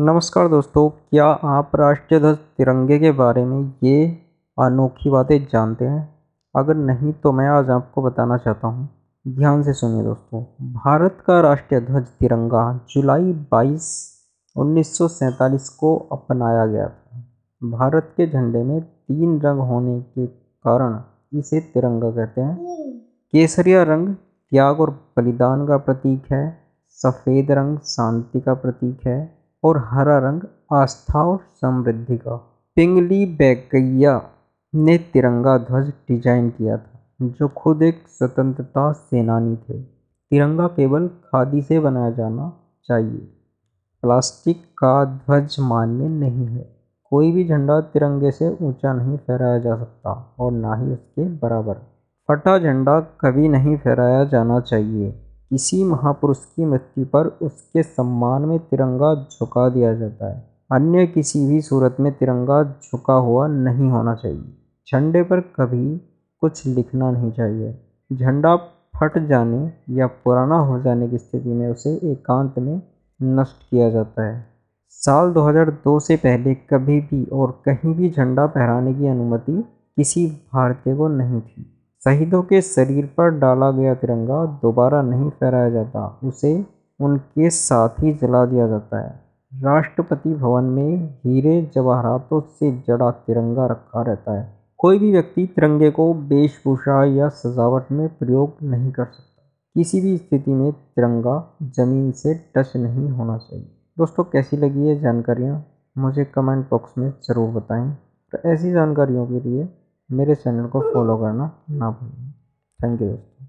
नमस्कार दोस्तों, क्या आप राष्ट्रीय ध्वज तिरंगे के बारे में ये अनोखी बातें जानते हैं? अगर नहीं तो मैं आज आपको बताना चाहता हूँ। ध्यान से सुनिए दोस्तों। भारत का राष्ट्रीय ध्वज तिरंगा जुलाई 22 1947 को अपनाया गया था। भारत के झंडे में तीन रंग होने के कारण इसे तिरंगा कहते हैं। केसरिया रंग त्याग और बलिदान का प्रतीक है। सफ़ेद रंग शांति का प्रतीक है। और हरा रंग, आस्था और समृद्धि का। पिंगली बैकैया ने तिरंगा ध्वज डिज़ाइन किया था, जो खुद एक स्वतंत्रता सेनानी थे। तिरंगा केवल खादी से बनाया जाना चाहिए। प्लास्टिक का ध्वज मान्य नहीं है। कोई भी झंडा तिरंगे से ऊँचा नहीं फहराया जा सकता और ना ही उसके बराबर। फटा झंडा कभी नहीं फहराया जाना चाहिए। किसी महापुरुष की मृत्यु पर उसके सम्मान में तिरंगा झुका दिया जाता है। अन्य किसी भी सूरत में तिरंगा झुका हुआ नहीं होना चाहिए। झंडे पर कभी कुछ लिखना नहीं चाहिए। झंडा फट जाने या पुराना हो जाने की स्थिति में उसे एकांत में नष्ट किया जाता है। साल 2002 से पहले कभी भी और कहीं भी झंडा फहराने की अनुमति किसी भारतीय को नहीं थी। शहीदों के शरीर पर डाला गया तिरंगा दोबारा नहीं फहराया जाता, उसे उनके साथ ही जला दिया जाता है। राष्ट्रपति भवन में हीरे जवाहरातों से जड़ा तिरंगा रखा रहता है। कोई भी व्यक्ति तिरंगे को वेशभूषा या सजावट में प्रयोग नहीं कर सकता। किसी भी स्थिति में तिरंगा ज़मीन से टच नहीं होना चाहिए। दोस्तों, कैसी लगी ये जानकारियाँ? मुझे कमेंट बॉक्स में ज़रूर बताएँ। तो ऐसी जानकारियों के लिए मेरे चैनल को फॉलो करना ना भूलें। थैंक यू दोस्तों।